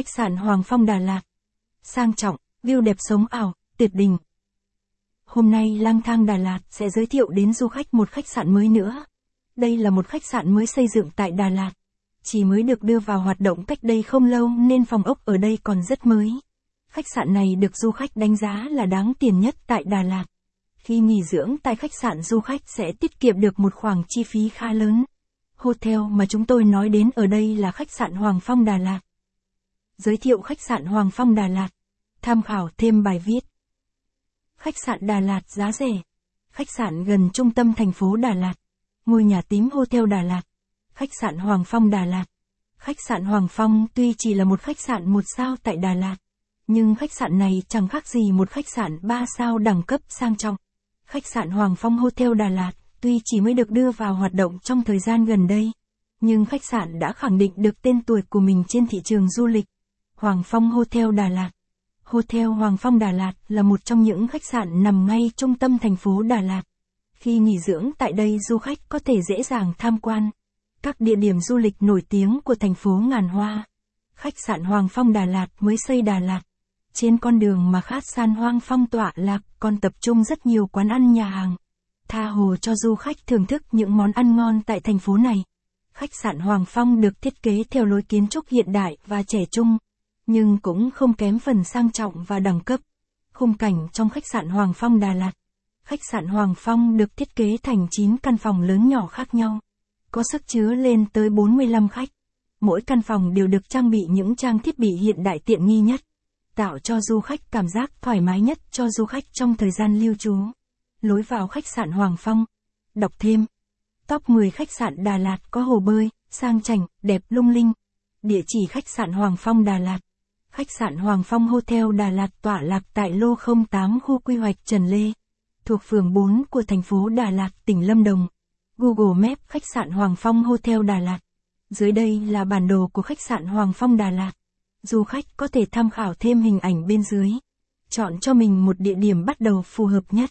Khách sạn Hoàng Phong Đà Lạt. Sang trọng, view đẹp sống ảo, tuyệt đỉnh. Hôm nay lang thang Đà Lạt sẽ giới thiệu đến du khách một khách sạn mới nữa. Đây là một khách sạn mới xây dựng tại Đà Lạt. Chỉ mới được đưa vào hoạt động cách đây không lâu nên phòng ốc ở đây còn rất mới. Khách sạn này được du khách đánh giá là đáng tiền nhất tại Đà Lạt. Khi nghỉ dưỡng tại khách sạn du khách sẽ tiết kiệm được một khoản chi phí khá lớn. Hotel mà chúng tôi nói đến ở đây là khách sạn Hoàng Phong Đà Lạt. Giới thiệu khách sạn Hoàng Phong Đà Lạt. Tham khảo thêm bài viết. Khách sạn Đà Lạt giá rẻ. Khách sạn gần trung tâm thành phố Đà Lạt. Ngôi nhà tím Hotel Đà Lạt. Khách sạn Hoàng Phong Đà Lạt. Khách sạn Hoàng Phong tuy chỉ là một khách sạn một sao tại Đà Lạt, nhưng khách sạn này chẳng khác gì một khách sạn ba sao đẳng cấp sang trọng. Khách sạn Hoàng Phong Hotel Đà Lạt tuy chỉ mới được đưa vào hoạt động trong thời gian gần đây, nhưng khách sạn đã khẳng định được tên tuổi của mình trên thị trường du lịch. Hoàng Phong Hotel Đà Lạt Hotel Hoàng Phong Đà Lạt là một trong những khách sạn nằm ngay trung tâm thành phố Đà Lạt. Khi nghỉ dưỡng tại đây du khách có thể dễ dàng tham quan các địa điểm du lịch nổi tiếng của thành phố Ngàn Hoa. Khách sạn Hoàng Phong Đà Lạt mới xây Đà Lạt. Trên con đường mà khát san hoang phong tọa lạc còn tập trung rất nhiều quán ăn nhà hàng. Tha hồ cho du khách thưởng thức những món ăn ngon tại thành phố này. Khách sạn Hoàng Phong được thiết kế theo lối kiến trúc hiện đại và trẻ trung, nhưng cũng không kém phần sang trọng và đẳng cấp. Khung cảnh trong khách sạn Hoàng Phong Đà Lạt. Khách sạn Hoàng Phong được thiết kế thành 9 căn phòng lớn nhỏ khác nhau, có sức chứa lên tới 45 khách. Mỗi căn phòng đều được trang bị những trang thiết bị hiện đại tiện nghi nhất, tạo cho du khách cảm giác thoải mái nhất cho du khách trong thời gian lưu trú. Lối vào khách sạn Hoàng Phong. Đọc thêm. Top 10 khách sạn Đà Lạt có hồ bơi, sang chảnh, đẹp lung linh. Địa chỉ khách sạn Hoàng Phong Đà Lạt. Khách sạn Hoàng Phong Hotel Đà Lạt tọa lạc tại lô 08 khu quy hoạch Trần Lê, thuộc phường 4 của thành phố Đà Lạt, tỉnh Lâm Đồng. Google Maps khách sạn Hoàng Phong Hotel Đà Lạt. Dưới đây là bản đồ của khách sạn Hoàng Phong Đà Lạt. Du khách có thể tham khảo thêm hình ảnh bên dưới. Chọn cho mình một địa điểm bắt đầu phù hợp nhất.